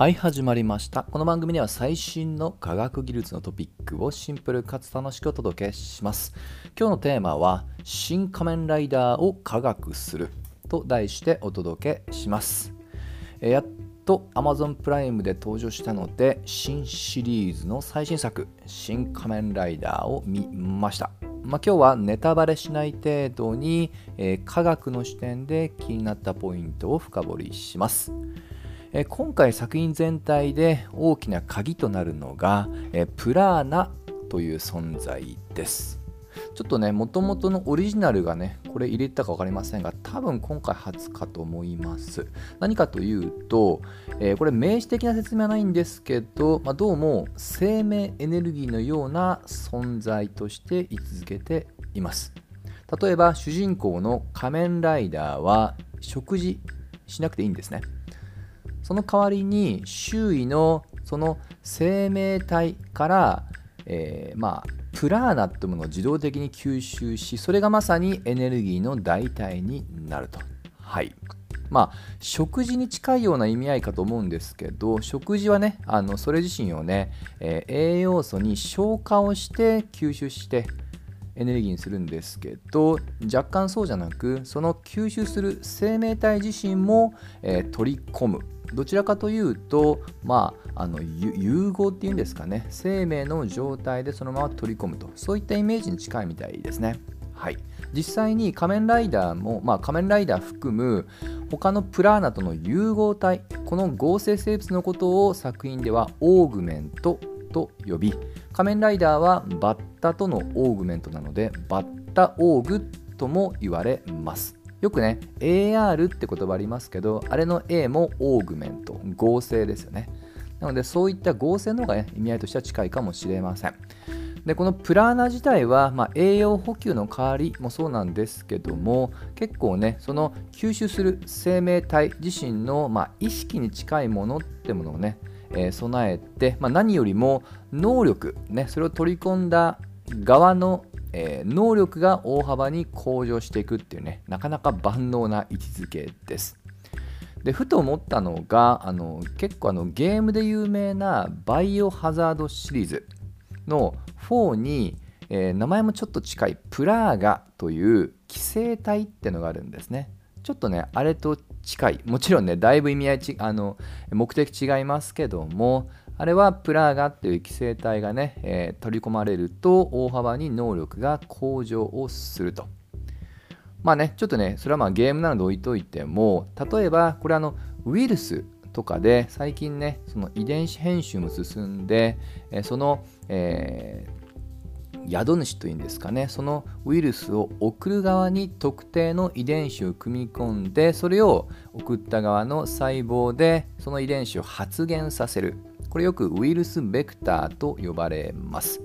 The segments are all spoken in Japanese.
はい始まりました。この番組では最新の科学技術のトピックをシンプルかつ楽しくお届けします。今日のテーマは新仮面ライダーを科学すると題してお届けします。やっと Amazon プライムで登場したので新シリーズの最新作新仮面ライダーを見ました。まあ、今日はネタバレしない程度に、えー、科学の視点で気になったポイントを深掘りします。え今回作品全体で大きな鍵となるのが、えプラーナという存在です。ちょっとね、もともとのオリジナルがね、これ入れたか分かりませんが、多分今回初かと思います。何かというと、えー、これ名詞的な説明はないんですけど、まあ、どうも生命エネルギーのような存在として位置づけています。例えば、主人公の仮面ライダーは食事しなくていいんですね。その代わりに周囲のその生命体から、えー、まあプラーナってものを自動的に吸収しそれがまさにエネルギーの代替になると。はいまあ、食事に近いような意味合いかと思うんですけど食事はねあのそれ自身をね、えー、栄養素に消化をして吸収してエネルギーにするんですけど若干そうじゃなくその吸収する生命体自身も、えー、取り込む。どちらかというと、まあ、あの融合っていうんですかね。生命の状態でそのまま取り込むと。そういったイメージに近いみたいですね。はい、実際に仮面ライダーも、まあ、仮面ライダー含む他のプラーナとの融合体この合成生物のことを作品ではオーグメントと呼び仮面ライダーはバッタとのオーグメントなのでバッタオーグとも言われます。よくね AR って言葉ありますけどあれの A もオーグメント合成ですよね。なのでそういった合成の方が、ね、意味合いとしては近いかもしれません。でこのプラーナ自体は、まあ、栄養補給の代わりもそうなんですけども結構ねその吸収する生命体自身の、まあ、意識に近いものってものをね、えー、備えて、まあ、何よりも能力、ね、それを取り込んだ側のえー、能力が大幅に向上していくっていうねなかなか万能な位置づけです。でふと思ったのがあの結構あのゲームで有名なバイオハザードシリーズの4に、えー、名前もちょっと近いプラーガという寄生体ってのがあるんですね。ちょっとねあれと近いもちろんねだいぶ意味合いちあの目的違いますけどもあれはプラーガっていう寄生体がね、えー、取り込まれると大幅に能力が向上をすると。まあね、ちょっとね、それはまあゲームなので置いといても、例えばこれあのウイルスとかで最近ね、その遺伝子編集も進んで、えその、えー、宿主というんですかね、そのウイルスを送る側に特定の遺伝子を組み込んで、それを送った側の細胞でその遺伝子を発現させる。これよくウイルスベクターと呼ばれます。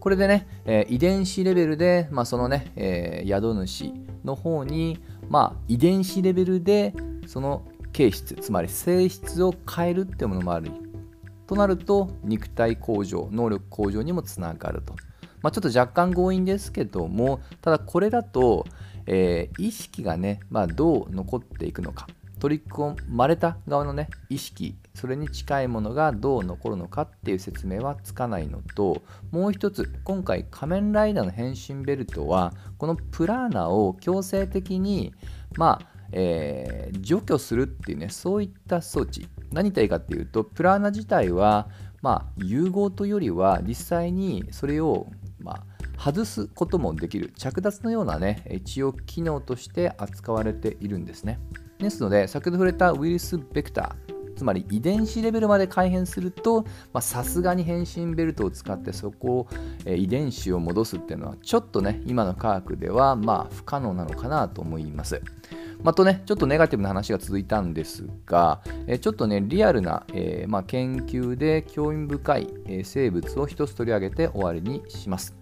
これでね、えー、遺伝子レベルで、まあ、そのね、えー、宿主の方に、まあ、遺伝子レベルでその形質、つまり性質を変えるっていうものもある。となると、肉体向上、能力向上にもつながると。まあ、ちょっと若干強引ですけども、ただこれだと、えー、意識がね、まあ、どう残っていくのか。取り込まれた側のね意識それに近いものがどう残るのかっていう説明はつかないのともう一つ今回仮面ライダーの変身ベルトはこのプラーナを強制的にまあえー、除去するっていうねそういった装置何言いたいかっていうとプラーナ自体はまあ融合というよりは実際にそれをまあ外すこともできる着脱のようなね一応機能として扱われているんですね。ですので、先ほど触れたウイルスベクター、つまり遺伝子レベルまで改変すると、さすがに変身ベルトを使ってそこを、えー、遺伝子を戻すっていうのは、ちょっとね、今の科学ではまあ不可能なのかなと思います。まとね、ちょっとネガティブな話が続いたんですが、えちょっとね、リアルな、えー、まあ、研究で興味深い、え生物を一つ取り上げて終わりにします。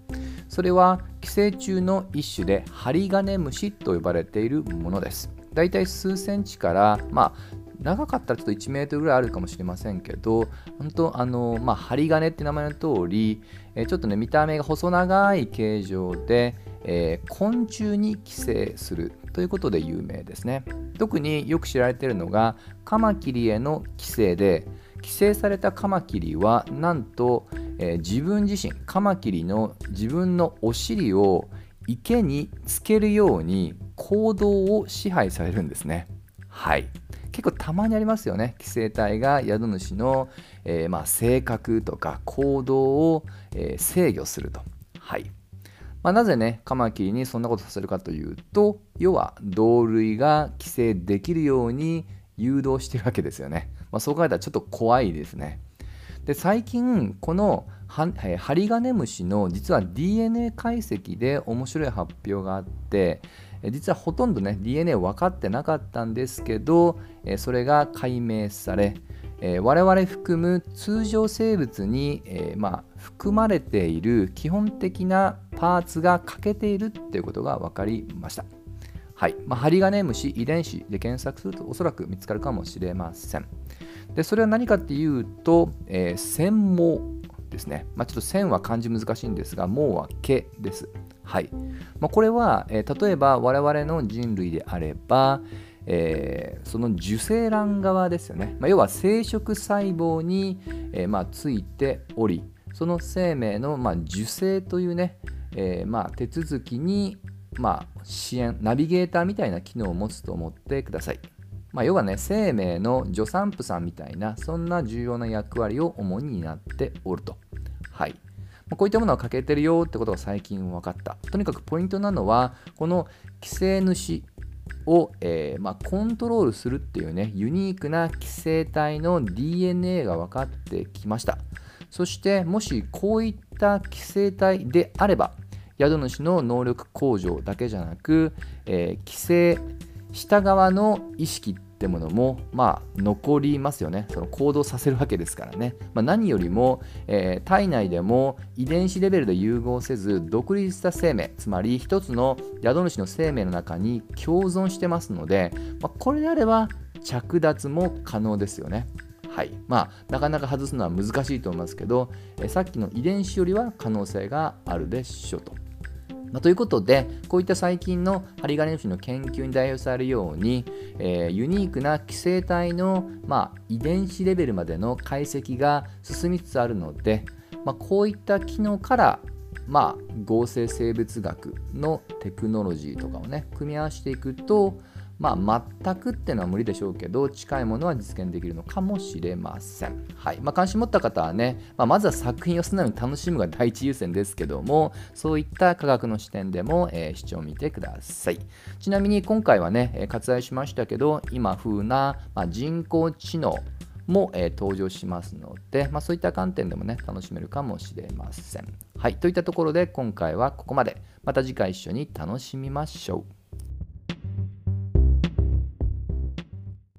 それは寄生虫の一種でハリガネムシと呼ばれているものです。大体数センチから、まあ、長かったらちょっと1メートルぐらいあるかもしれませんけど、本当、あの、まあ、針金って名前の通り、え、ちょっとね、見た目が細長い形状で、えー、昆虫に寄生するということで有名ですね。特によく知られているのが、カマキリへの寄生で、寄生されたカマキリはなんと、えー、自分自身カマキリの自分のお尻を池につけるように行動を支配されるんですね。はい結構たまにありますよね寄生体が宿主の、えー、まあ、性格とか行動を、えー、制御すると。はいまあ、なぜねカマキリにそんなことさせるかというと要は同類が寄生できるように誘導してるわけですよね。まあ、そう考えたらちょっと怖いですね。で最近このハリガネムシの実は DNA 解析で面白い発表があって実はほとんどね DNA 分かってなかったんですけどそれが解明され我々含む通常生物に、まあ、含まれている基本的なパーツが欠けているっていうことが分かりました。はいまあ、ハリガネムシ遺伝子で検索するとおそらく見つかるかもしれません。でそれは何かっていうと、えー、線毛ですね。まあ、ちょっと線は漢字難しいんですが、毛は毛です。はいまあ、これは、えー、例えば我々の人類であれば、えー、その受精卵側ですよね。まあ、要は生殖細胞に、えー、まあ、ついており、その生命の、まあ、受精というね、えー、ま、手続きに、ま、支援、ナビゲーターみたいな機能を持つと思ってください。ま、要はね、生命の助産婦さんみたいな、そんな重要な役割を主に担っておると。はい。こういったものは欠けてるよってことが最近分かった。とにかくポイントなのは、この寄生主を、えー、まあ、コントロールするっていうね、ユニークな寄生体の DNA が分かってきました。そして、もしこういった寄生体であれば、宿主の能力向上だけじゃなく、えー、寄生した側の意識ってものも、まあ、残りますよねその行動させるわけですからね、まあ、何よりも、えー、体内でも遺伝子レベルで融合せず独立した生命つまり一つの宿主の生命の中に共存してますので、まあ、これであれば着脱も可能ですよね。はいまあ、なかなか外すのは難しいと思いますけど、えさっきの遺伝子よりは可能性があるでしょうと。まあ、ということで、こういった最近の針金虫の研究に代表されるように、えー、ユニークな寄生体の、まあ、遺伝子レベルまでの解析が進みつつあるので、まあ、こういった機能から、まあ、合成生物学のテクノロジーとかをね組み合わせていくと、まあ、全くっていうのは無理でしょうけど、近いものは実現できるのかもしれません。はいまあ、関心持った方はね、まあ、まずは作品を素直に楽しむが第一優先ですけども、そういった科学の視点でも、えー、視聴を見てください。ちなみに今回はね、割愛しましたけど、今風な、まあ、人工知能、も、えー、登場しますので、まあ、そういった観点でもね楽しめるかもしれません。はいといったところで今回はここまでまた次回一緒に楽しみましょう。